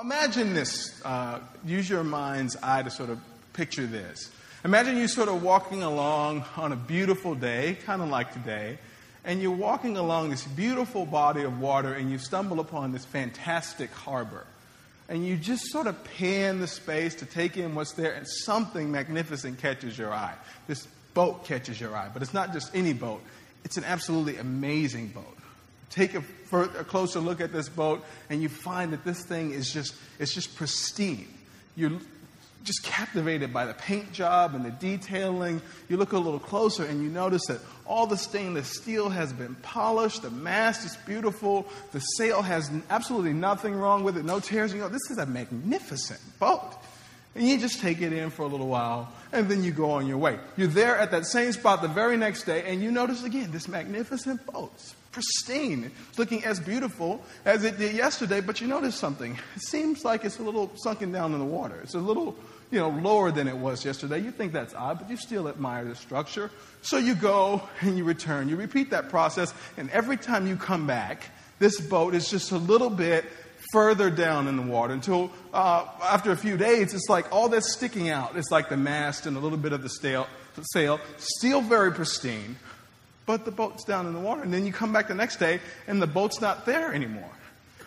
imagine this. Uh, use your mind's eye to sort of picture this. Imagine you sort of walking along on a beautiful day, kind of like today, and you're walking along this beautiful body of water and you stumble upon this fantastic harbor. And you just sort of pan the space to take in what's there, and something magnificent catches your eye. This boat catches your eye, but it's not just any boat, it's an absolutely amazing boat take a, a, closer look at this boat and you find that this thing is just it's just pristine. You're just captivated by the paint job and the detailing. You look a little closer and you notice that all the stainless steel has been polished the mast is beautiful the sail has absolutely nothing wrong with it no tears. You know this is a magnificent boat. And you just take it in for a little while and then you go on your way. You're there at that same spot the very next day and you notice again this magnificent boat pristine. Looking as beautiful as it did yesterday, but you notice something. It seems like it's a little sunken down in the water. It's a little, you know, lower than it was yesterday. You think that's odd, but you still admire the structure. So you go and you return. You repeat that process, and every time you come back, this boat is just a little bit further down in the water until uh, after a few days, it's like all that's sticking out. It's like the mast and a little bit of the sail, still very pristine, but the boat's down in the water. And then you come back the next day and the boat's not there anymore.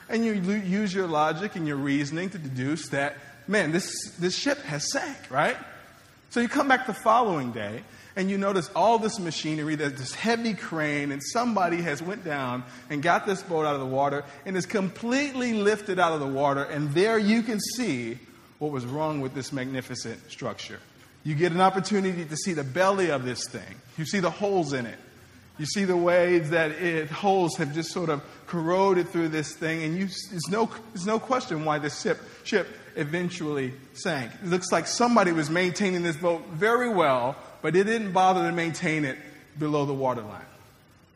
And you use your logic and your reasoning to deduce that, man, this, this ship has sank, right? So you come back the following day and you notice all this machinery, there's this heavy crane, and somebody has went down and got this boat out of the water and is completely lifted out of the water. And there you can see what was wrong with this magnificent structure. You get an opportunity to see the belly of this thing. You see the holes in it. You see the ways that it holes have just sort of corroded through this thing, and you, there's, no, there's no question why this ship, ship eventually sank. It looks like somebody was maintaining this boat very well, but it didn't bother to maintain it below the waterline.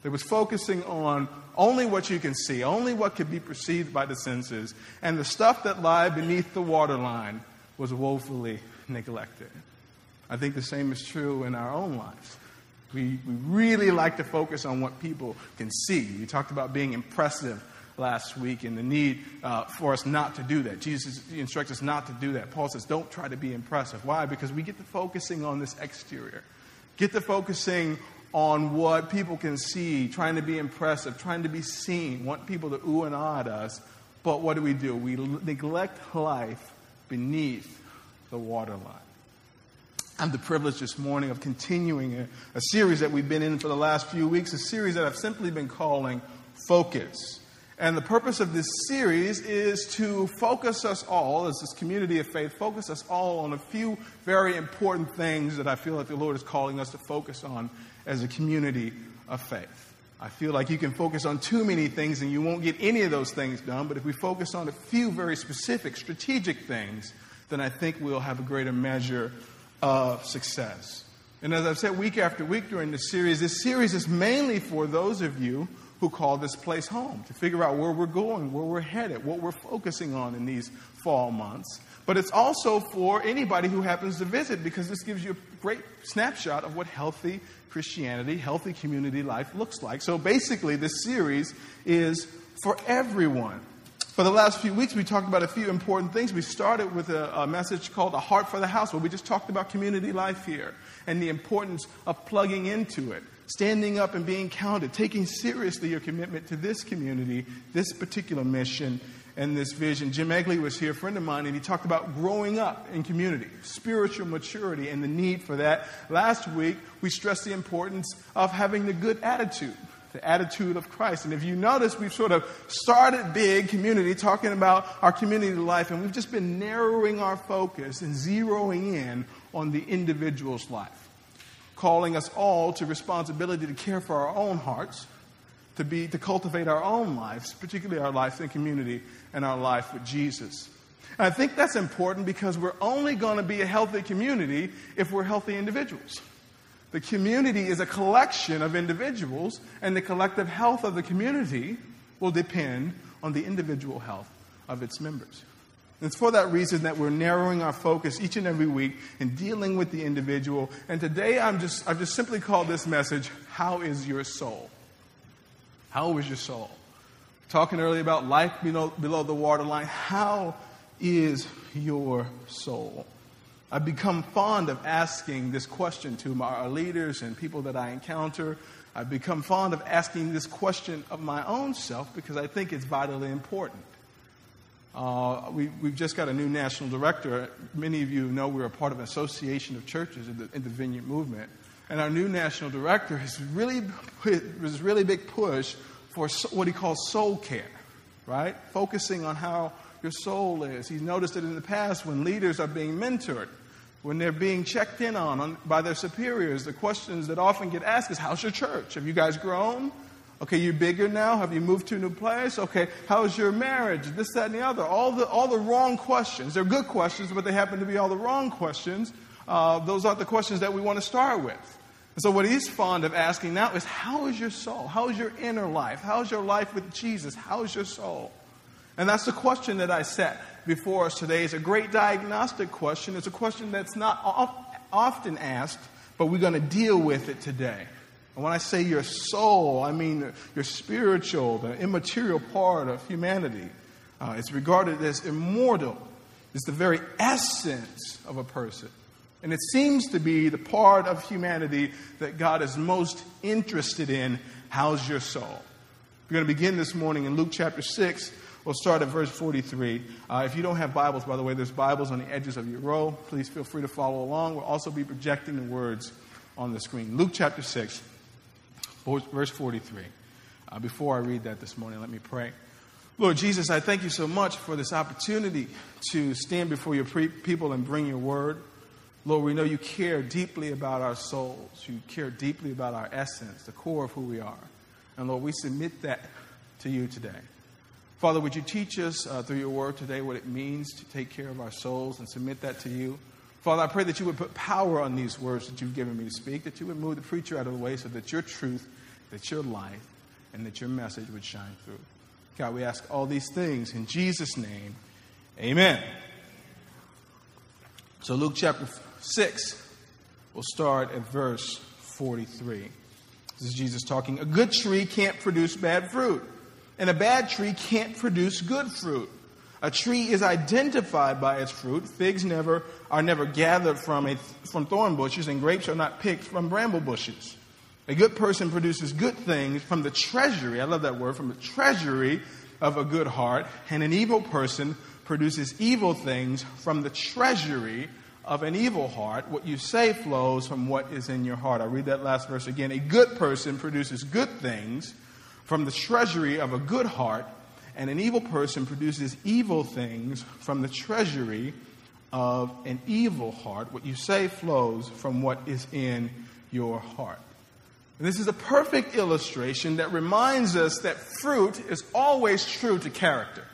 It was focusing on only what you can see, only what could be perceived by the senses, and the stuff that lie beneath the waterline was woefully neglected. I think the same is true in our own lives. We, we really like to focus on what people can see. We talked about being impressive last week and the need uh, for us not to do that. Jesus instructs us not to do that. Paul says, don't try to be impressive. Why? Because we get to focusing on this exterior, get to focusing on what people can see, trying to be impressive, trying to be seen, want people to ooh and ah at us. But what do we do? We neglect life beneath the waterline. I have the privilege this morning of continuing a, a, series that we've been in for the last few weeks, a series that I've simply been calling Focus. And the purpose of this series is to focus us all, as this community of faith, focus us all on a few very important things that I feel like the Lord is calling us to focus on as a community of faith. I feel like you can focus on too many things and you won't get any of those things done, but if we focus on a few very specific, strategic things, then I think we'll have a greater measure of success. And as I've said week after week during this series, this series is mainly for those of you who call this place home to figure out where we're going, where we're headed, what we're focusing on in these fall months. But it's also for anybody who happens to visit because this gives you a great snapshot of what healthy Christianity, healthy community life looks like. So basically, this series is for everyone. For the last few weeks, we talked about a few important things. We started with a, a, message called A Heart for the House, where we just talked about community life here and the importance of plugging into it, standing up and being counted, taking seriously your commitment to this community, this particular mission, and this vision. Jim Egley was here, a friend of mine, and he talked about growing up in community, spiritual maturity, and the need for that. Last week, we stressed the importance of having the good attitude the attitude of Christ. And if you notice, we've sort of started big community talking about our community life, and we've just been narrowing our focus and zeroing in on the individual's life, calling us all to responsibility to care for our own hearts, to be to cultivate our own lives, particularly our life in community and our life with Jesus. And I think that's important because we're only going to be a healthy community if we're healthy individuals. The community is a collection of individuals, and the collective health of the community will depend on the individual health of its members. It's for that reason that we're narrowing our focus each and every week in dealing with the individual. And today I'm just, I've just simply called this message, How is Your Soul? How is your soul? Talking earlier about life below, below the waterline. How is your soul? I've become fond of asking this question to my, our leaders and people that I encounter. I've become fond of asking this question of my own self because I think it's vitally important. Uh, we, have just got a new national director. Many of you know we're a part of an association of churches in the, in the Vineyard Movement. And our new national director has really, was really big push for what he calls soul care, right? Focusing on how your soul is. He's noticed it in the past when leaders are being mentored, when they're being checked in on, on by their superiors. The questions that often get asked is, How's your church? Have you guys grown? Okay, you're bigger now? Have you moved to a new place? Okay, how's your marriage? This, that, and the other. All the, all the wrong questions. They're good questions, but they happen to be all the wrong questions. Uh, those aren't the questions that we want to start with. And so, what he's fond of asking now is, How is your soul? How is your inner life? How is your life with Jesus? How is your soul? And that's the question that I set before us today. It's a great diagnostic question. It's a question that's not often asked, but we're going to deal with it today. And when I say your soul, I mean your spiritual, the immaterial part of humanity. Uh, it's regarded as immortal. It's the very essence of a person. And it seems to be the part of humanity that God is most interested in. How's your soul? We're going to begin this morning in Luke chapter 6 We'll start at verse 43. Uh, if you don't have Bibles, by the way, there's Bibles on the edges of your row. Please feel free to follow along. We'll also be projecting the words on the screen. Luke chapter 6, verse 43. Uh, before I read that this morning, let me pray. Lord Jesus, I thank you so much for this opportunity to stand before your pre- people and bring your word. Lord, we know you care deeply about our souls. You care deeply about our essence, the core of who we are. And Lord, we submit that to you today. Father, would you teach us uh, through your word today what it means to take care of our souls and submit that to you? Father, I pray that you would put power on these words that you've given me to speak, that you would move the preacher out of the way so that your truth, that your life, and that your message would shine through. God, we ask all these things in Jesus' name. Amen. So, Luke chapter 6, we'll start at verse 43. This is Jesus talking. A good tree can't produce bad fruit and a bad tree can't produce good fruit. A tree is identified by its fruit. Figs never are never gathered from, a, from thorn bushes, and grapes are not picked from bramble bushes. A good person produces good things from the treasury, I love that word, from the treasury of a good heart, and an evil person produces evil things from the treasury of an evil heart. What you say flows from what is in your heart. I'll read that last verse again. A good person produces good things from the treasury of a good heart, and an evil person produces evil things from the treasury of an evil heart. What you say flows from what is in your heart. And this is a perfect illustration that reminds us that fruit is always true to character.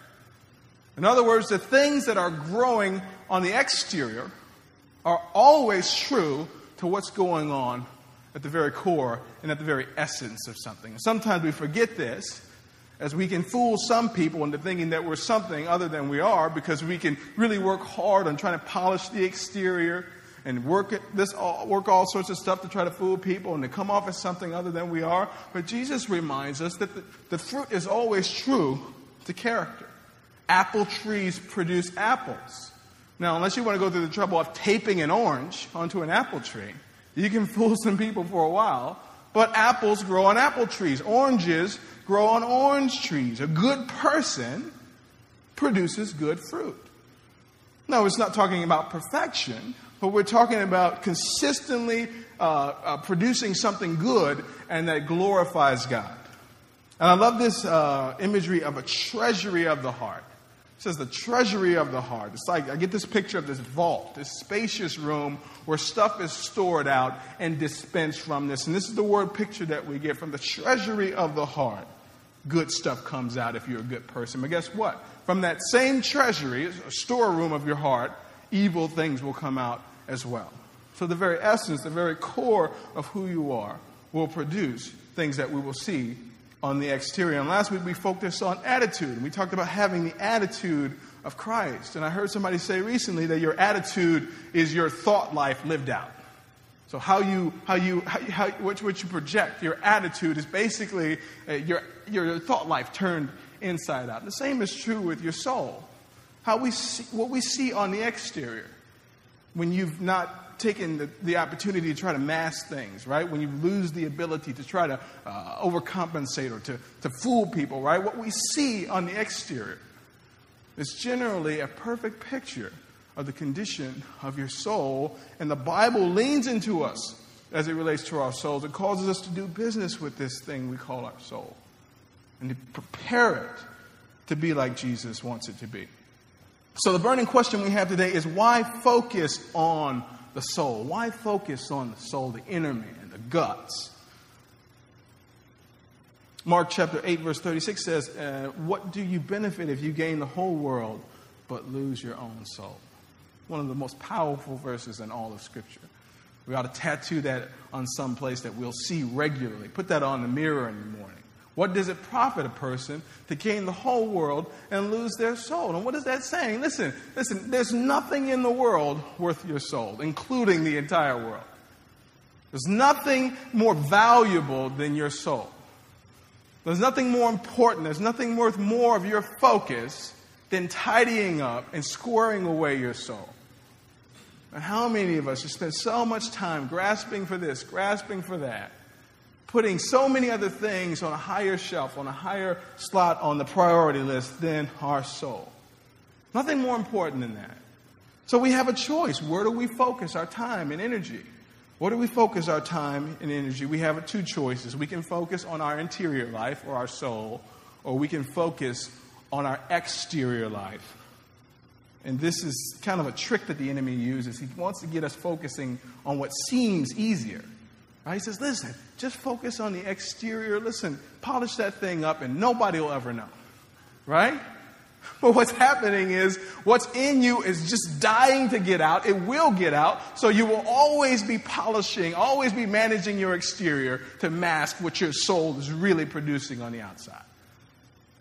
In other words, the things that are growing on the exterior are always true to what's going on at the very core and at the very essence of something. Sometimes we forget this as we can fool some people into thinking that we're something other than we are because we can really work hard on trying to polish the exterior and work this all, work all sorts of stuff to try to fool people and to come off as something other than we are. But Jesus reminds us that the, the fruit is always true to character. Apple trees produce apples. Now, unless you want to go through the trouble of taping an orange onto an apple tree, you can fool some people for a while, but apples grow on apple trees. Oranges grow on orange trees. A good person produces good fruit. No, it's not talking about perfection, but we're talking about consistently uh, uh, producing something good and that glorifies God. And I love this uh, imagery of a treasury of the heart says the treasury of the heart. It's like I get this picture of this vault, this spacious room where stuff is stored out and dispensed from this. And this is the word picture that we get from the treasury of the heart. Good stuff comes out if you're a good person. But guess what? From that same treasury, a storeroom of your heart, evil things will come out as well. So the very essence, the very core of who you are will produce things that we will see on the exterior. And last week we focused on attitude. And We talked about having the attitude of Christ. And I heard somebody say recently that your attitude is your thought life lived out. So how you, how you, how, how what, you project, your attitude is basically uh, your, your thought life turned inside out. The same is true with your soul. how we see, what we see on the exterior when you've not taken the, the opportunity to try to mask things, right? When you lose the ability to try to uh, overcompensate or to, to fool people, right? What we see on the exterior is generally a perfect picture of the condition of your soul, and the Bible leans into us as it relates to our souls. It causes us to do business with this thing we call our soul and to prepare it to be like Jesus wants it to be. So, the burning question we have today is why focus on the soul? Why focus on the soul, the inner man, the guts? Mark chapter 8, verse 36 says, uh, What do you benefit if you gain the whole world but lose your own soul? One of the most powerful verses in all of Scripture. We ought to tattoo that on some place that we'll see regularly. Put that on the mirror in the morning. What does it profit a person to gain the whole world and lose their soul? And what is that saying? Listen, listen, there's nothing in the world worth your soul, including the entire world. There's nothing more valuable than your soul. There's nothing more important, there's nothing worth more of your focus than tidying up and squaring away your soul. And how many of us have spent so much time grasping for this, grasping for that, putting so many other things on a higher shelf, on a higher slot on the priority list than our soul? Nothing more important than that. So we have a choice. Where do we focus our time and energy? Where do we focus our time and energy? We have two choices. We can focus on our interior life or our soul, or we can focus on our exterior life and this is kind of a trick that the enemy uses. He wants to get us focusing on what seems easier. Right? He says, listen, just focus on the exterior. Listen, polish that thing up and nobody will ever know. Right? But what's happening is what's in you is just dying to get out. It will get out. So you will always be polishing, always be managing your exterior to mask what your soul is really producing on the outside.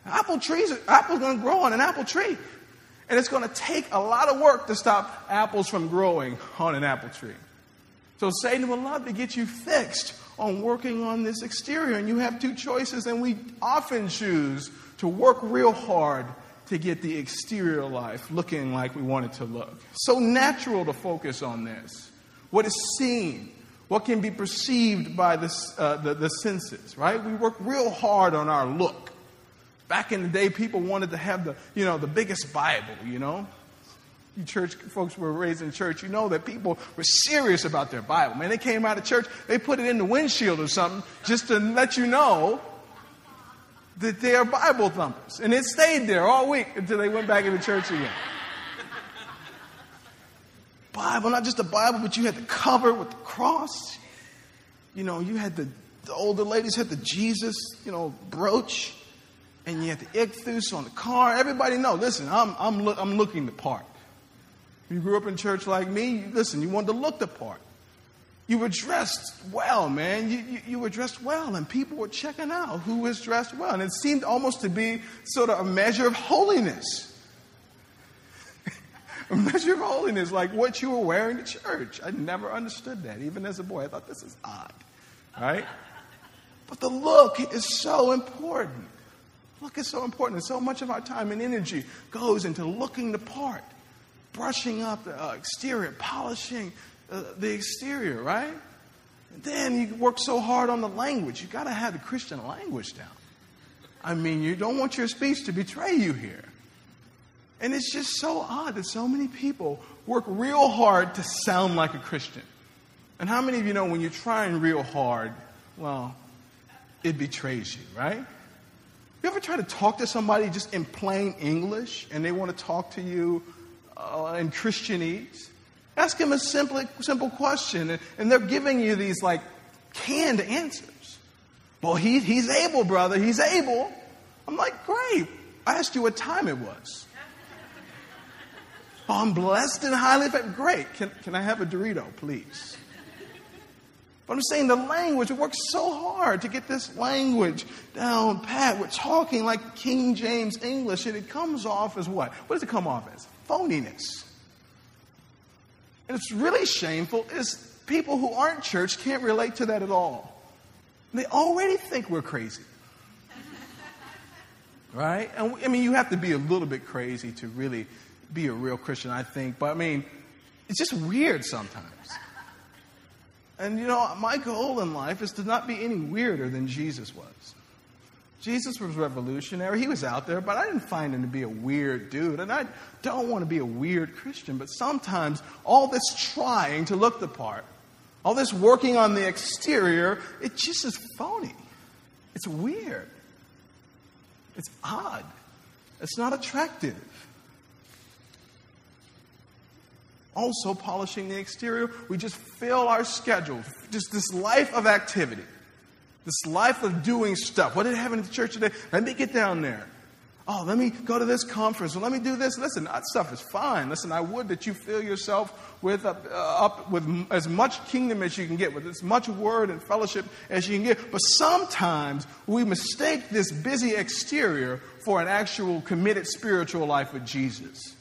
Apple trees, apple's going to grow on an apple tree. And it's going to take a lot of work to stop apples from growing on an apple tree. So Satan would love to get you fixed on working on this exterior. And you have two choices, and we often choose to work real hard to get the exterior life looking like we want it to look. So natural to focus on this. What is seen, what can be perceived by this, uh, the, the senses, right? We work real hard on our look. Back in the day, people wanted to have the, you know, the biggest Bible, you know. You church folks were raised in church, you know that people were serious about their Bible. Man, they came out of church, they put it in the windshield or something just to let you know that they are Bible thumpers. And it stayed there all week until they went back into church again. Bible, not just the Bible, but you had the cover with the cross. You know, you had the, the older ladies had the Jesus, you know, brooch and you had the ichthus on the car. Everybody know, listen, I'm, I'm, I'm looking the part. You grew up in church like me, listen, you wanted to look the part. You were dressed well, man. You, you, you, were dressed well, and people were checking out who was dressed well. And it seemed almost to be sort of a measure of holiness. a measure of holiness, like what you were wearing to church. I never understood that. Even as a boy, I thought this is odd, right? But the look is so important. Look is so important. And so much of our time and energy goes into looking the part, brushing up the uh, exterior, polishing uh, the exterior, right? And then you work so hard on the language. You've got to have the Christian language down. I mean, you don't want your speech to betray you here. And it's just so odd that so many people work real hard to sound like a Christian. And how many of you know when you're trying real hard, well, it betrays you, right? You ever try to talk to somebody just in plain English and they want to talk to you uh, in Christianese? Ask him a simple, simple question and, and they're giving you these like canned answers. Well, he, he's able, brother. He's able. I'm like, great. I asked you what time it was. Oh, I'm blessed and highly favored. Great. Can, can I have a Dorito, please? But I'm saying the language, we work so hard to get this language down pat. We're talking like King James English, and it comes off as what? What does it come off as? Phoniness. And it's really shameful is people who aren't church can't relate to that at all. They already think we're crazy. Right? And I mean, you have to be a little bit crazy to really be a real Christian, I think. But I mean, it's just weird sometimes. And you know, my goal in life is to not be any weirder than Jesus was. Jesus was revolutionary. He was out there, but I didn't find him to be a weird dude. And I don't want to be a weird Christian, but sometimes all this trying to look the part, all this working on the exterior, it just is phony. It's weird. It's odd. It's not attractive. Also, polishing the exterior, we just fill our schedule, just this life of activity. This life of doing stuff. What did happen at the church today? Let me get down there. Oh, let me go to this conference. Well, let me do this. Listen, that stuff is fine. Listen, I would that you fill yourself with, uh, up with as much kingdom as you can get, with as much word and fellowship as you can get. But sometimes we mistake this busy exterior for an actual committed spiritual life with Jesus.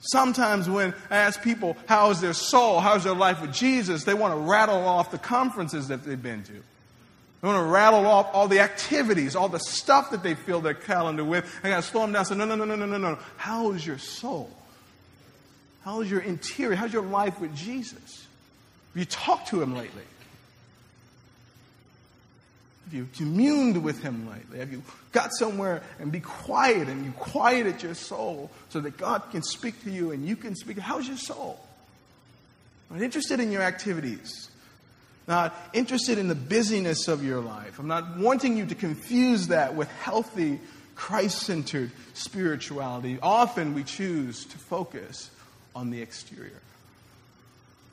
Sometimes when I ask people, how is their soul, how's their life with Jesus, they want to rattle off the conferences that they've been to. They want to rattle off all the activities, all the stuff that they fill their calendar with. I got to slow them down and say, no, no, no, no, no, no, no. How is your soul? How is your interior? How's your life with Jesus? Have you talked to him lately? Have you communed with Him lately? Have you got somewhere and be quiet and you quieted your soul so that God can speak to you and you can speak? How's your soul? I'm interested in your activities. Not interested in the busyness of your life. I'm not wanting you to confuse that with healthy, Christ centered spirituality. Often we choose to focus on the exterior.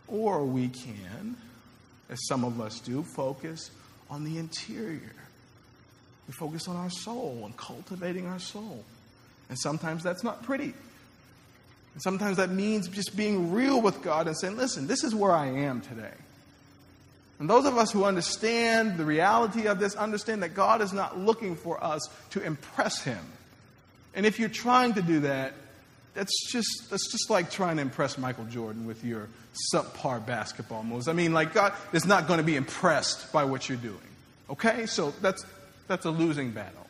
Or we can, as some of us do, focus on the interior. We focus on our soul and cultivating our soul. And sometimes that's not pretty. And sometimes that means just being real with God and saying, listen, this is where I am today. And those of us who understand the reality of this understand that God is not looking for us to impress Him. And if you're trying to do that, that's just, that's just like trying to impress Michael Jordan with your subpar basketball moves. I mean, like, God is not going to be impressed by what you're doing. Okay? So that's, that's a losing battle.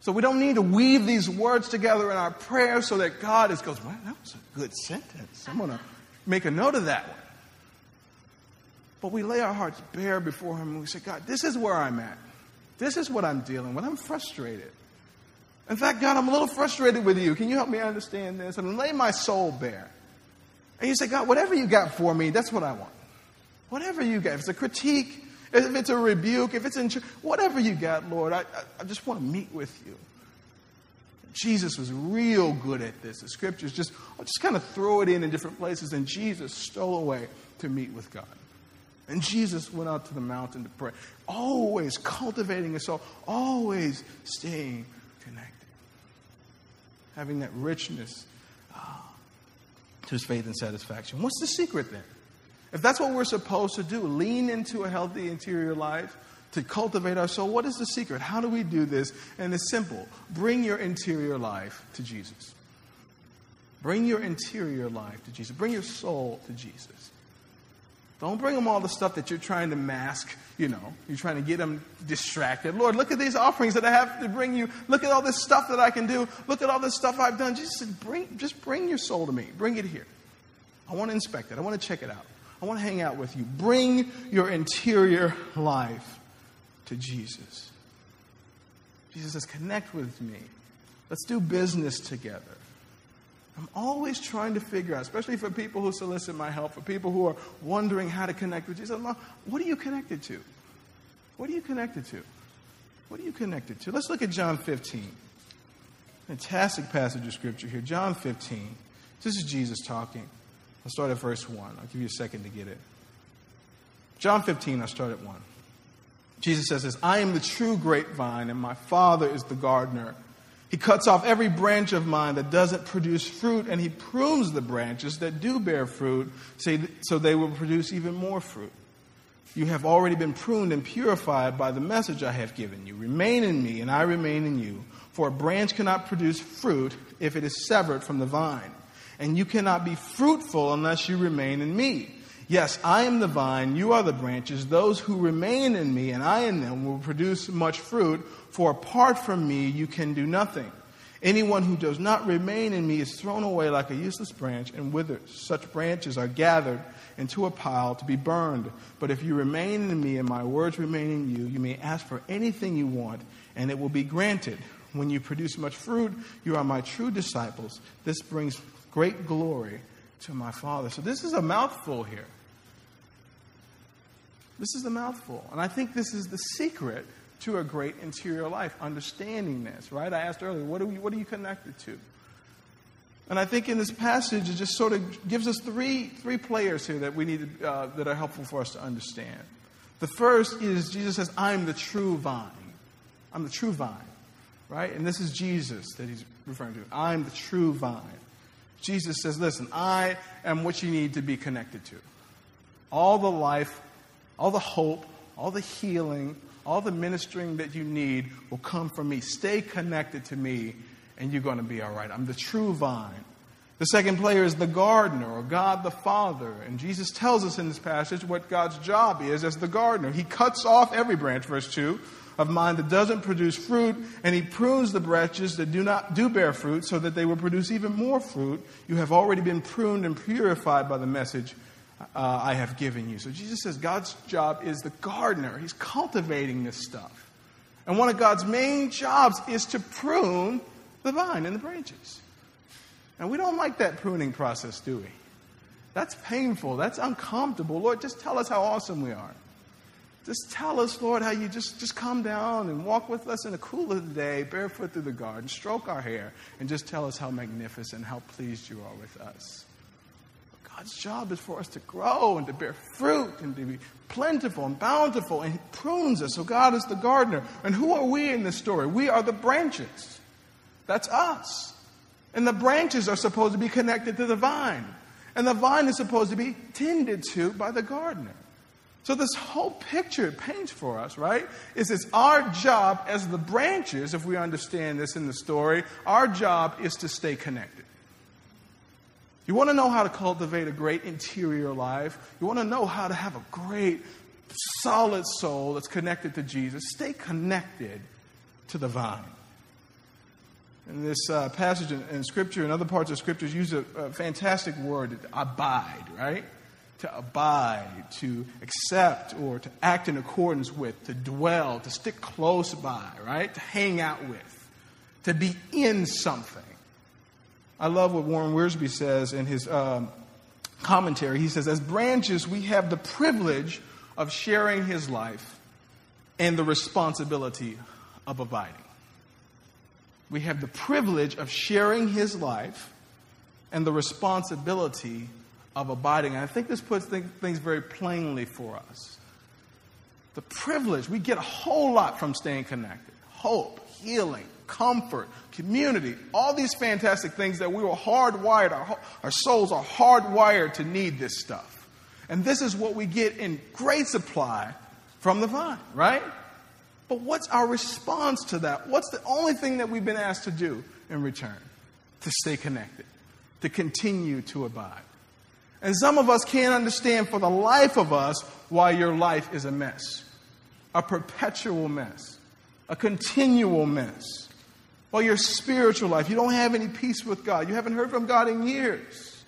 So we don't need to weave these words together in our prayer so that God is goes, well, that was a good sentence. I'm going to make a note of that one. But we lay our hearts bare before Him and we say, God, this is where I'm at. This is what I'm dealing with. I'm frustrated. In fact, God, I'm a little frustrated with you. Can you help me understand this? And lay my soul bare. And you say, God, whatever you got for me, that's what I want. Whatever you got. If it's a critique, if it's a rebuke, if it's in whatever you got, Lord, I, I just want to meet with you. Jesus was real good at this. The scriptures just, I'll just kind of throw it in in different places, and Jesus stole away to meet with God. And Jesus went out to the mountain to pray, always cultivating his soul, always staying connected having that richness uh, to his faith and satisfaction. What's the secret then? If that's what we're supposed to do, lean into a healthy interior life to cultivate our soul, what is the secret? How do we do this? And it's simple bring your interior life to Jesus. Bring your interior life to Jesus. Bring your soul to Jesus. Don't bring them all the stuff that you're trying to mask, you know. You're trying to get them distracted. Lord, look at these offerings that I have to bring you. Look at all this stuff that I can do. Look at all this stuff I've done. Jesus said, bring, just bring your soul to me. Bring it here. I want to inspect it. I want to check it out. I want to hang out with you. Bring your interior life to Jesus. Jesus says, connect with me. Let's do business together. I'm always trying to figure out, especially for people who solicit my help, for people who are wondering how to connect with Jesus. What are you connected to? What are you connected to? What are you connected to? Let's look at John 15. Fantastic passage of scripture here. John 15. This is Jesus talking. I'll start at verse 1. I'll give you a second to get it. John 15, I'll start at 1. Jesus says this I am the true grapevine, and my Father is the gardener. He cuts off every branch of mine that doesn't produce fruit, and he prunes the branches that do bear fruit so they will produce even more fruit. You have already been pruned and purified by the message I have given you. Remain in me, and I remain in you. For a branch cannot produce fruit if it is severed from the vine, and you cannot be fruitful unless you remain in me. Yes, I am the vine, you are the branches. Those who remain in me and I in them will produce much fruit, for apart from me you can do nothing. Anyone who does not remain in me is thrown away like a useless branch and withers. Such branches are gathered into a pile to be burned. But if you remain in me and my words remain in you, you may ask for anything you want, and it will be granted. When you produce much fruit, you are my true disciples. This brings great glory to my Father. So this is a mouthful here. This is a mouthful. And I think this is the secret to a great interior life, understanding this, right? I asked earlier, what are, we, what are you connected to? And I think in this passage, it just sort of gives us three, three players here that we need to, uh, that are helpful for us to understand. The first is Jesus says, I'm the true vine. I'm the true vine, right? And this is Jesus that he's referring to. I'm the true vine. Jesus says, Listen, I am what you need to be connected to. All the life, all the hope, all the healing, all the ministering that you need will come from me. Stay connected to me, and you're going to be all right. I'm the true vine. The second player is the gardener, or God the Father. And Jesus tells us in this passage what God's job is as the gardener. He cuts off every branch, verse 2, of mine that doesn't produce fruit, and he prunes the branches that do not do bear fruit, so that they will produce even more fruit. You have already been pruned and purified by the message uh, I have given you. So Jesus says God's job is the gardener. He's cultivating this stuff. And one of God's main jobs is to prune the vine and the branches. And we don't like that pruning process, do we? That's painful. That's uncomfortable. Lord, just tell us how awesome we are. Just tell us, Lord, how you just, just come down and walk with us in the cool of the day, barefoot through the garden, stroke our hair, and just tell us how magnificent, how pleased you are with us. God's job is for us to grow and to bear fruit and to be plentiful and bountiful, and He prunes us. So God is the gardener. And who are we in this story? We are the branches. That's us. And the branches are supposed to be connected to the vine. And the vine is supposed to be tended to by the gardener. So, this whole picture it paints for us, right, is it's our job as the branches, if we understand this in the story, our job is to stay connected. You want to know how to cultivate a great interior life? You want to know how to have a great, solid soul that's connected to Jesus? Stay connected to the vine. In this uh, passage in, in, Scripture and other parts of Scripture, use a, a fantastic word, abide, right? To abide, to accept, or to act in accordance with, to dwell, to stick close by, right? To hang out with, to be in something. I love what Warren Wiersbe says in his um, commentary. He says, As branches, we have the privilege of sharing his life and the responsibility of abiding. We have the privilege of sharing his life and the responsibility of abiding. And I think this puts things very plainly for us. The privilege, we get a whole lot from staying connected hope, healing, comfort, community, all these fantastic things that we were hardwired, our, our souls are hardwired to need this stuff. And this is what we get in great supply from the vine, right? But what's our response to that? What's the only thing that we've been asked to do in return? To stay connected, to continue to abide. And some of us can't understand for the life of us why your life is a mess, a perpetual mess, a continual mess. Or your spiritual life. You don't have any peace with God. You haven't heard from God in years.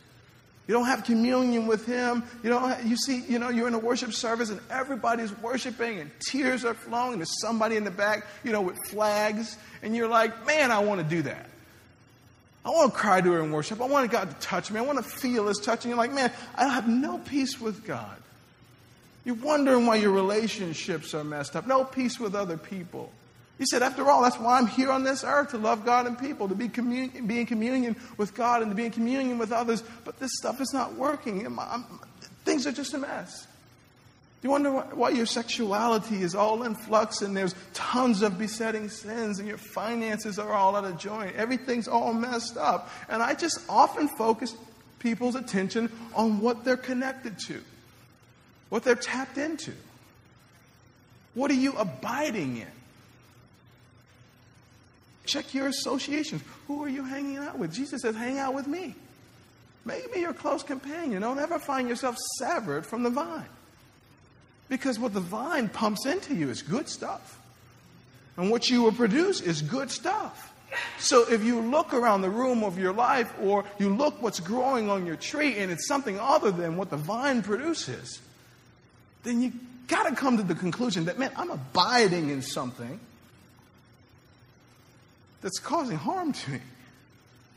You don't have communion with Him. You don't. you see, you know, you're in a worship service and everybody's worshiping and tears are flowing. There's somebody in the back, you know, with flags, and you're like, man, I want to do that. I want to cry during worship. I want God to touch me. I want to feel His touching. You're like, man, I have no peace with God. You're wondering why your relationships are messed up. No peace with other people. He said, after all, that's why I'm here on this earth to love God and people, to be, be in communion with God and to be in communion with others. But this stuff is not working. I'm, I'm, things are just a mess. Do you wonder why your sexuality is all in flux and there's tons of besetting sins and your finances are all out of joint? Everything's all messed up. And I just often focus people's attention on what they're connected to, what they're tapped into. What are you abiding in? Check your associations. Who are you hanging out with? Jesus says, hang out with me. Make me your close companion. Don't ever find yourself severed from the vine. Because what the vine pumps into you is good stuff. And what you will produce is good stuff. So if you look around the room of your life or you look what's growing on your tree and it's something other than what the vine produces, then you got to come to the conclusion that, man, I'm abiding in something that's causing harm to me.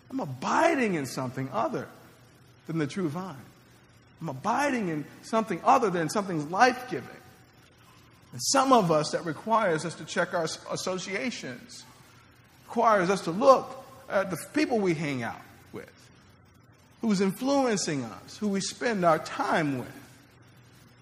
I'm abiding in something other than the true vine. I'm abiding in something other than something life giving. And some of us, that requires us to check our associations, requires us to look at the people we hang out with, who's influencing us, who we spend our time with.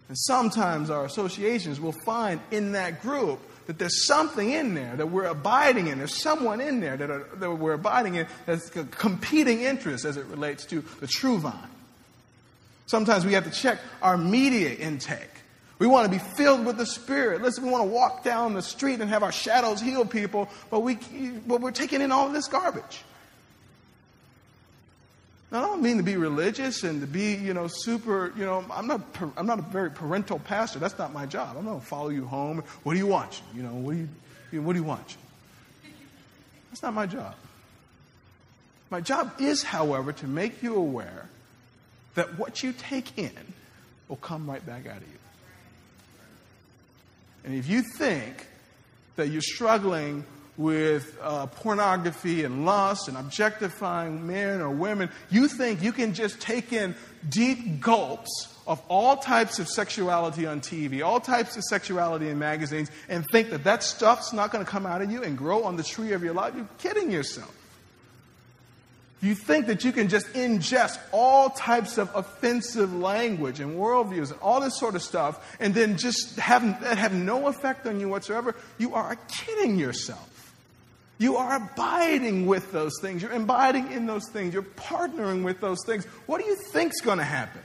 And sometimes our associations will find in that group that there's something in there that we're abiding in. There's someone in there that, are, that we're abiding in that's competing interest as it relates to the true vine. Sometimes we have to check our media intake. We want to be filled with the Spirit. Listen, we want to walk down the street and have our shadows heal people, but, we, but we're taking in all this garbage. Now, I don't mean to be religious and to be, you know, super, you know, I'm not, I'm not a very parental pastor. That's not my job. I'm not going to follow you home. What are you watching? You know, what do you, you know, what do you watch? That's not my job. My job is, however, to make you aware that what you take in will come right back out of you. And if you think that you're struggling with uh, pornography and lust and objectifying men or women, you think you can just take in deep gulps of all types of sexuality on TV, all types of sexuality in magazines, and think that that stuff's not going to come out of you and grow on the tree of your life, you're kidding yourself. You think that you can just ingest all types of offensive language and worldviews and all this sort of stuff and then just have, have no effect on you whatsoever. You are kidding yourself. You are abiding with those things. You're abiding in those things. You're partnering with those things. What do you think's going to happen?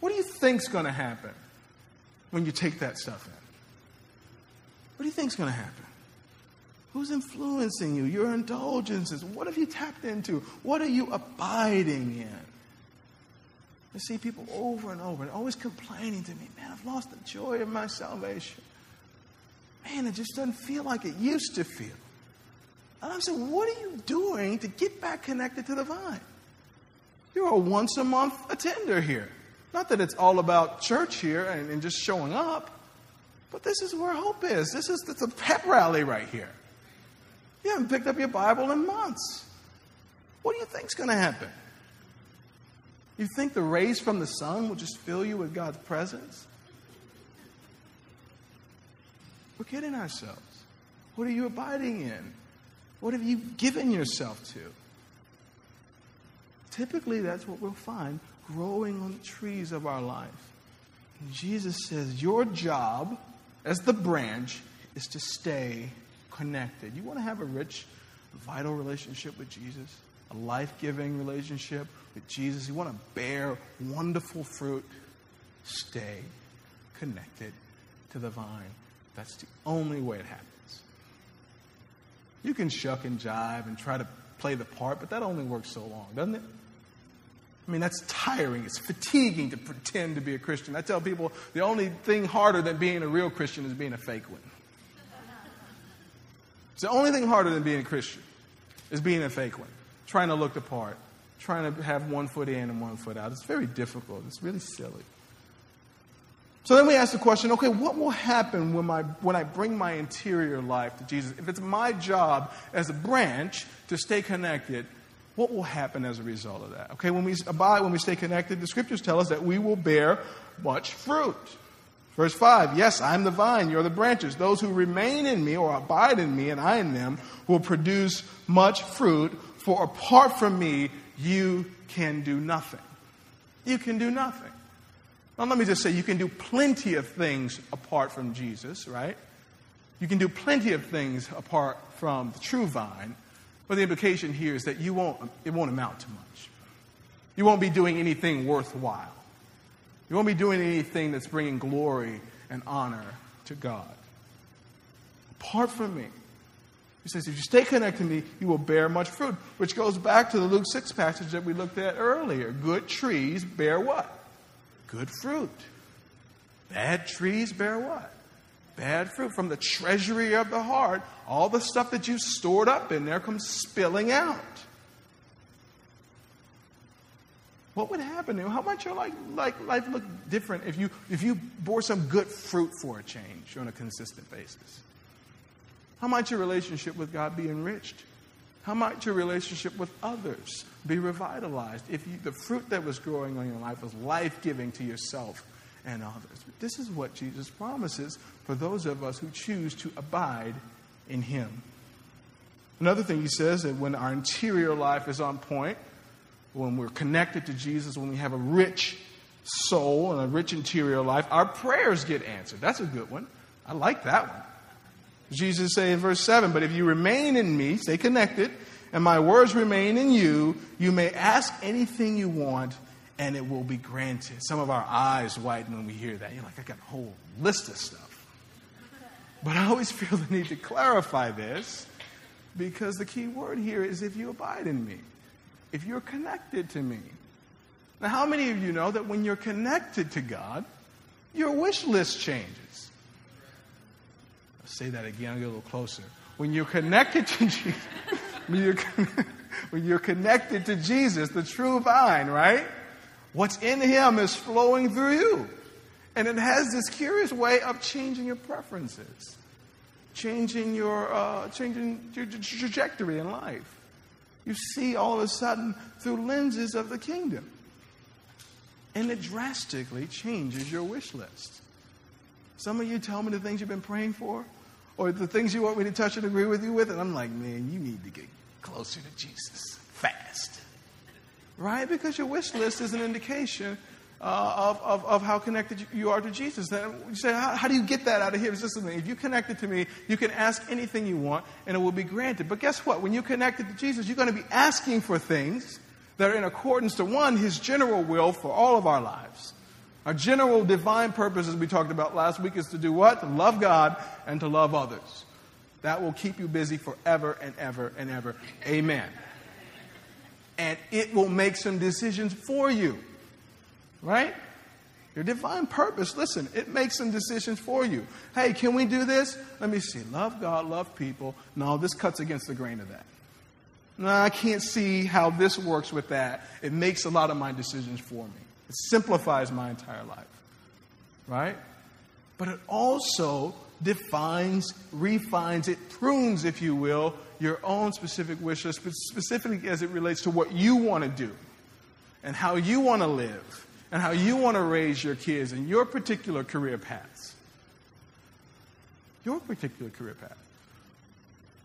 What do you think's going to happen when you take that stuff in? What do you think's going to happen? Who's influencing you? Your indulgences. What have you tapped into? What are you abiding in? I see people over and over and always complaining to me, man, I've lost the joy of my salvation man, it just doesn't feel like it used to feel. And I'm saying, what are you doing to get back connected to the vine? You're a once a month attender here. Not that it's all about church here and, and just showing up, but this is where hope is. This is a pep rally right here. You haven't picked up your Bible in months. What do you think's going to happen? You think the rays from the sun will just fill you with God's presence? We're kidding ourselves. What are you abiding in? What have you given yourself to? Typically, that's what we'll find growing on the trees of our life. And Jesus says, Your job as the branch is to stay connected. You want to have a rich, vital relationship with Jesus, a life giving relationship with Jesus. You want to bear wonderful fruit. Stay connected to the vine. That's the only way it happens. You can shuck and jive and try to play the part, but that only works so long, doesn't it? I mean, that's tiring. It's fatiguing to pretend to be a Christian. I tell people the only thing harder than being a real Christian is being a fake one. It's the only thing harder than being a Christian is being a fake one, trying to look the part, trying to have one foot in and one foot out. It's very difficult. It's really silly. So then we ask the question okay, what will happen when, my, when I bring my interior life to Jesus? If it's my job as a branch to stay connected, what will happen as a result of that? Okay, when we abide, when we stay connected, the scriptures tell us that we will bear much fruit. Verse 5 Yes, I'm the vine, you're the branches. Those who remain in me or abide in me and I in them will produce much fruit, for apart from me, you can do nothing. You can do nothing. Now, let me just say, you can do plenty of things apart from Jesus, right? You can do plenty of things apart from the true vine, but the implication here is that you won't, it won't amount to much. You won't be doing anything worthwhile. You won't be doing anything that's bringing glory and honor to God. Apart from me, he says, if you stay connected to me, you will bear much fruit, which goes back to the Luke 6 passage that we looked at earlier. Good trees bear what? Good fruit. Bad trees bear what? bad fruit from the treasury of the heart. All the stuff that you've stored up in there comes spilling out. What would happen? How might your life, like, life look different if you, if you bore some good fruit for a change on a consistent basis? How might your relationship with God be enriched? How might your relationship with others be revitalized if you, the fruit that was growing on your life was life giving to yourself and others? This is what Jesus promises for those of us who choose to abide in Him. Another thing He says that when our interior life is on point, when we're connected to Jesus, when we have a rich soul and a rich interior life, our prayers get answered. That's a good one. I like that one. Jesus say in verse 7, But if you remain in me, stay connected, and my words remain in you, you may ask anything you want, and it will be granted. Some of our eyes widen when we hear that. You're like, I got a whole list of stuff. But I always feel the need to clarify this because the key word here is if you abide in me if you're connected to me. Now, how many of you know that when you're connected to God, your wish list changes? I'll say that again, I'll get a little closer. When you're connected to Jesus, when, you're, when you're connected to Jesus, the true vine, right? What's in Him is flowing through you. And it has this curious way of changing your preferences, changing your, uh, changing your trajectory in life. You see all of a sudden through lenses of the kingdom. And it drastically changes your wish list. Some of you tell me the things you've been praying for, or the things you want me to touch and agree with you with, and I'm like, man, you need to get closer to Jesus fast. Right? Because your wish list is an indication uh, of, of, of, how connected you are to Jesus. Then you say, how, how, do you get that out of here? It's just something. If you connected to me, you can ask anything you want and it will be granted. But guess what? When you're connected to Jesus, you're going to be asking for things that are in accordance to one, his general will for all of our lives. Our general divine purpose, as we talked about last week, is to do what? To love God and to love others. That will keep you busy forever and ever and ever. Amen. And it will make some decisions for you. Right? Your divine purpose, listen, it makes some decisions for you. Hey, can we do this? Let me see. Love God, love people. No, this cuts against the grain of that. No, I can't see how this works with that. It makes a lot of my decisions for me. It simplifies my entire life. Right? But it also defines, refines, it prunes, if you will, your own specific wishes, specifically as it relates to what you want to do and how you want to live and how you want to raise your kids and your particular career paths. Your particular career path.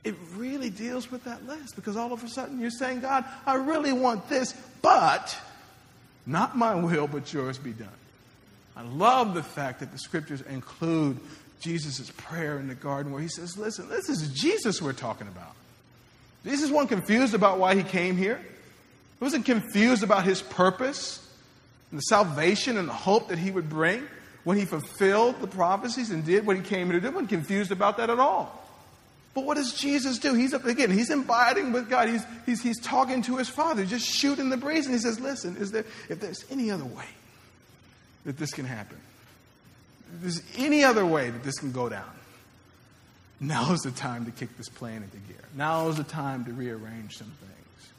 It really deals with that list because all of a sudden you're saying, God, I really want this, but not my will, but yours be done. I love the fact that the scriptures include Jesus' prayer in the garden where he says, Listen, this is Jesus we're talking about. Jesus wasn't confused about why he came here. He wasn't confused about his purpose and the salvation and the hope that he would bring when he fulfilled the prophecies and did what he came here to do. He wasn't confused about that at all. But what does Jesus do? He's up again, he's abiding with God. He's, he's, he's talking to his father, just shooting the breeze. And he says, Listen, is there, if there's any other way that this can happen, if there's any other way that this can go down, now is the time to kick this plan into gear. Now is the time to rearrange some things.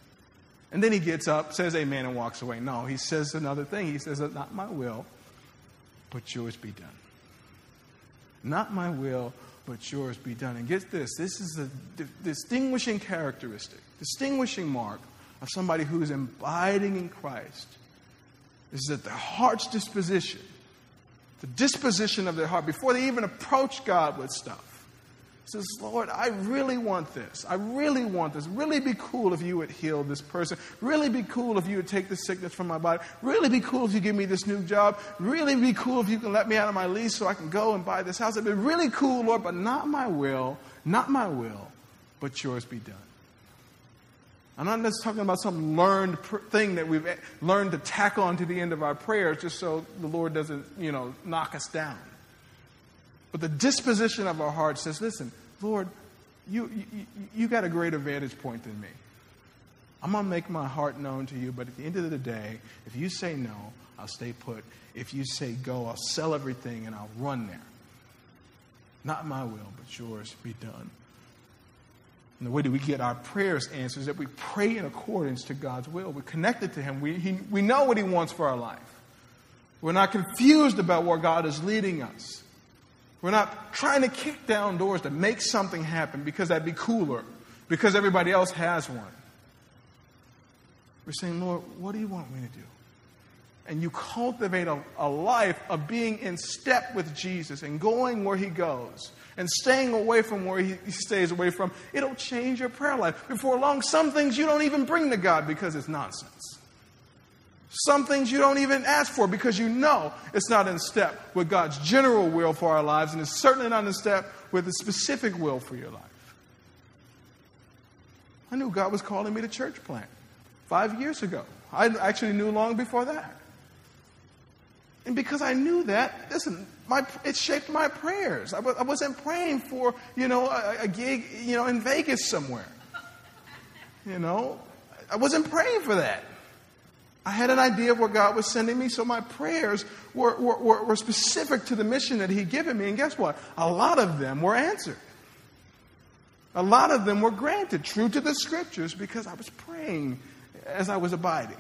And then he gets up, says amen, and walks away. No, he says another thing. He says, Not my will, but yours be done. Not my will, but yours be done. And get this this is the distinguishing characteristic, distinguishing mark of somebody who is abiding in Christ is that their heart's disposition, the disposition of their heart, before they even approach God with stuff, says, Lord, I really want this. I really want this. Really be cool if you would heal this person. Really be cool if you would take the sickness from my body. Really be cool if you give me this new job. Really be cool if you can let me out of my lease so I can go and buy this house. It'd be really cool, Lord, but not my will, not my will, but yours be done. I'm not just talking about some learned thing that we've eh, learned to tack on to the end of our prayers just so the Lord doesn't, you know, knock us down. But the disposition of our heart says, listen, Lord, you, you, you got a greater vantage point than me. I'm going to make my heart known to you, but at the end of the day, if you say no, I'll stay put. If you say go, I'll sell everything and I'll run there. Not my will, but yours be done. And the way that we get our prayers answered is that we pray in accordance to God's will. We're connected to Him. We, he, we know what He wants for our life. We're not confused about where God is leading us. We're not trying to kick down doors to make something happen because that'd be cooler, because everybody else has one. We're saying, Lord, what do you want me to do? And you cultivate a, a life of being in step with Jesus and going where He goes and staying away from where he, he stays away from, it'll change your prayer life. Before long, some things you don't even bring to God because it's nonsense. Some things you don't even ask for because you know it's not in step with God's general will for our lives, and it's certainly not in step with the specific will for your life. I knew God was calling me to church plant five years ago. I actually knew long before that. And because I knew that, listen, my, it shaped my prayers. I, I wasn't praying for, you know, a, a gig, you know, in Vegas somewhere. You know, I wasn't praying for that. I had an idea of where God was sending me, so my prayers were, were, were, specific to the mission that He'd given me. And guess what? A lot of them were answered. A lot of them were granted, true to the scriptures, because I was praying as I was abiding.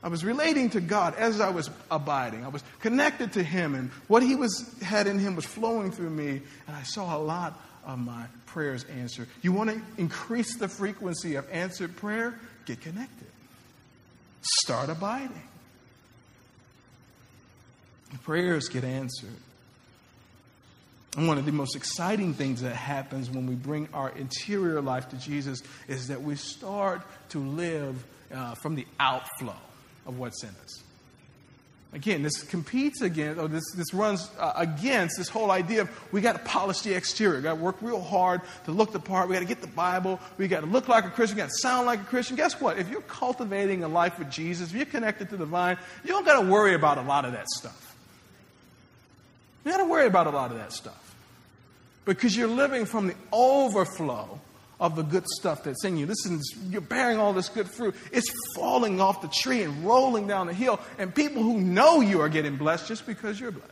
I was relating to God as I was abiding. I was connected to Him, and what He was had in Him was flowing through me, and I saw a lot of my prayers answered. You want to increase the frequency of answered prayer? Get connected. Start abiding. Prayers get answered. And one of the most exciting things that happens when we bring our interior life to Jesus is that we start to live uh, from the outflow of what's in us. Again, this competes against, or this, this runs uh, against this whole idea of we got to polish the exterior. We got to work real hard to look the part. We got to get the Bible. We got to look like a Christian. We got to sound like a Christian. Guess what? If you're cultivating a life with Jesus, if you're connected to the vine, you don't got to worry about a lot of that stuff. You got to worry about a lot of that stuff because you're living from the overflow of the good stuff that's in you. Listen, you're bearing all this good fruit. It's falling off the tree and rolling down the hill, and people who know you are getting blessed just because you're blessed.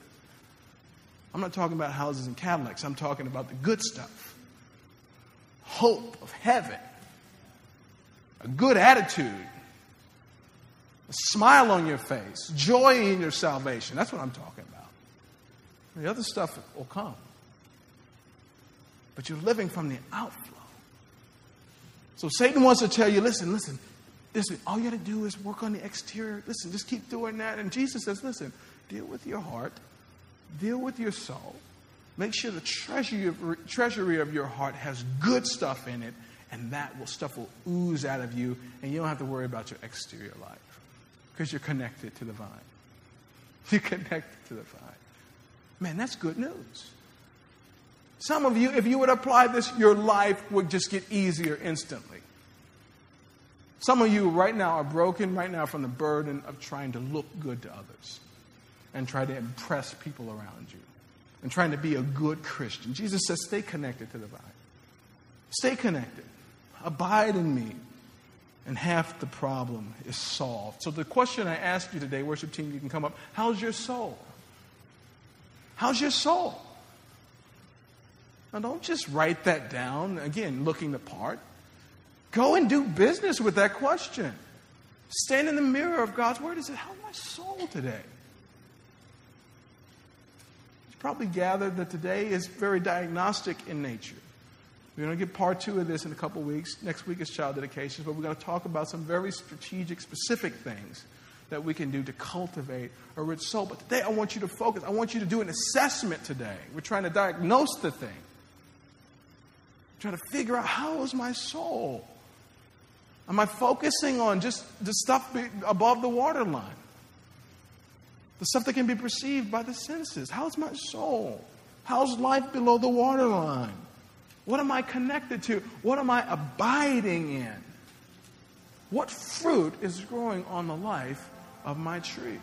I'm not talking about houses and Cadillacs, I'm talking about the good stuff hope of heaven, a good attitude, a smile on your face, joy in your salvation. That's what I'm talking about. The other stuff will come. But you're living from the outflow. So Satan wants to tell you, listen, listen, listen, all you got to do is work on the exterior. Listen, just keep doing that. And Jesus says, listen, deal with your heart, deal with your soul. Make sure the treasury of, treasury of your heart has good stuff in it, and that will, stuff will ooze out of you, and you don't have to worry about your exterior life because you're connected to the vine. You're connected to the vine. Man, that's good news. Some of you, if you would apply this, your life would just get easier instantly. Some of you right now are broken right now from the burden of trying to look good to others and try to impress people around you and trying to be a good Christian. Jesus says, stay connected to the vine. Stay connected. Abide in me. And half the problem is solved. So the question I ask you today, worship team, you can come up. How's your soul? How's your soul? Now, don't just write that down, again, looking the part. Go and do business with that question. Stand in the mirror of God's Word and say, How's my soul today? You probably gathered that today is very diagnostic in nature. We're going to get part two of this in a couple weeks. Next week is child dedications, but we're going to talk about some very strategic, specific things that we can do to cultivate a rich soul. But today I want you to focus. I want you to do an assessment today. We're trying to diagnose the thing. Try to figure out how is my soul? Am I focusing on just the stuff above the waterline? The stuff that can be perceived by the senses. How's my soul? How's life below the waterline? What am I connected to? What am I abiding in? What fruit is growing on the life of my tree?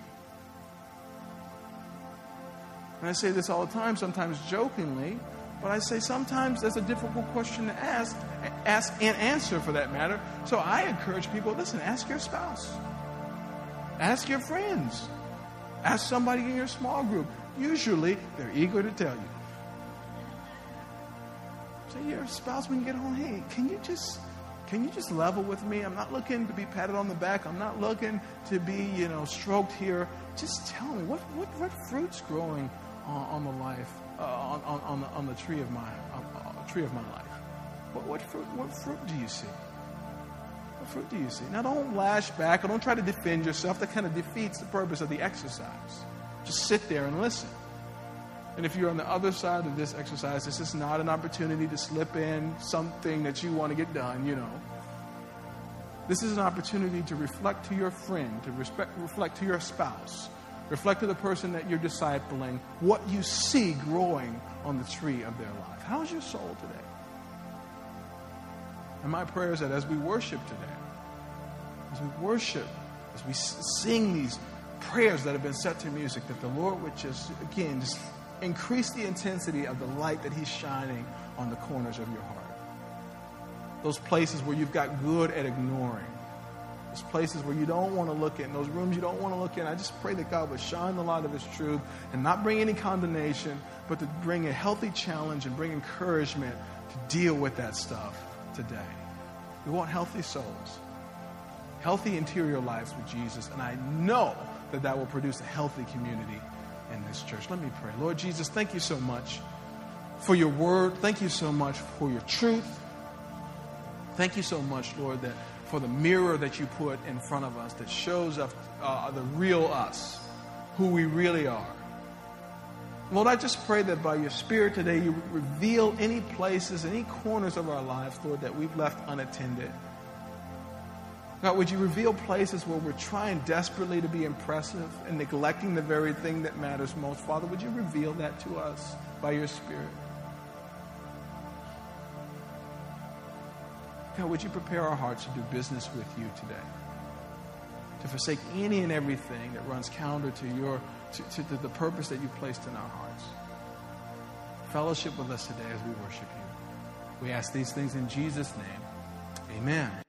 And I say this all the time, sometimes jokingly, but I say sometimes that's a difficult question to ask, ask and answer for that matter. So I encourage people listen, ask your spouse, ask your friends, ask somebody in your small group. Usually they're eager to tell you. Say to your spouse when you get home, hey, can you just can you just level with me? I'm not looking to be patted on the back. I'm not looking to be, you know, stroked here. Just tell me what what, what fruit's growing on, on the life uh, on, on, on, the, on the tree of my uh, tree of my life. What, what fruit what fruit do you see? What fruit do you see? Now don't lash back or don't try to defend yourself. That kind of defeats the purpose of the exercise. Just sit there and listen. And if you're on the other side of this exercise, this is not an opportunity to slip in something that you want to get done, you know. This is an opportunity to reflect to your friend, to respect, reflect to your spouse, reflect to the person that you're discipling what you see growing on the tree of their life. How's your soul today? And my prayer is that as we worship today, as we worship, as we sing these prayers that have been set to music, that the Lord would just, again, just increase the intensity of the light that He's shining on the corners of your heart. Those places where you've got good at ignoring. Those places where you don't want to look in, those rooms you don't want to look in. I just pray that God would shine the light of His truth and not bring any condemnation, but to bring a healthy challenge and bring encouragement to deal with that stuff today. We want healthy souls, healthy interior lives with Jesus, and I know that that will produce a healthy community in this church. Let me pray. Lord Jesus, thank you so much for your word. Thank you so much for your truth. Thank you so much, Lord, that for the mirror that you put in front of us that shows us uh, the real us, who we really are. Lord, I just pray that by your Spirit today, you reveal any places, any corners of our lives, Lord, that we've left unattended. God, would you reveal places where we're trying desperately to be impressive and neglecting the very thing that matters most? Father, would you reveal that to us by your Spirit? God, would you prepare our hearts to do business with you today? To forsake any and everything that runs counter to your to, to, to the purpose that you placed in our hearts. Fellowship with us today as we worship you. We ask these things in Jesus' name. Amen.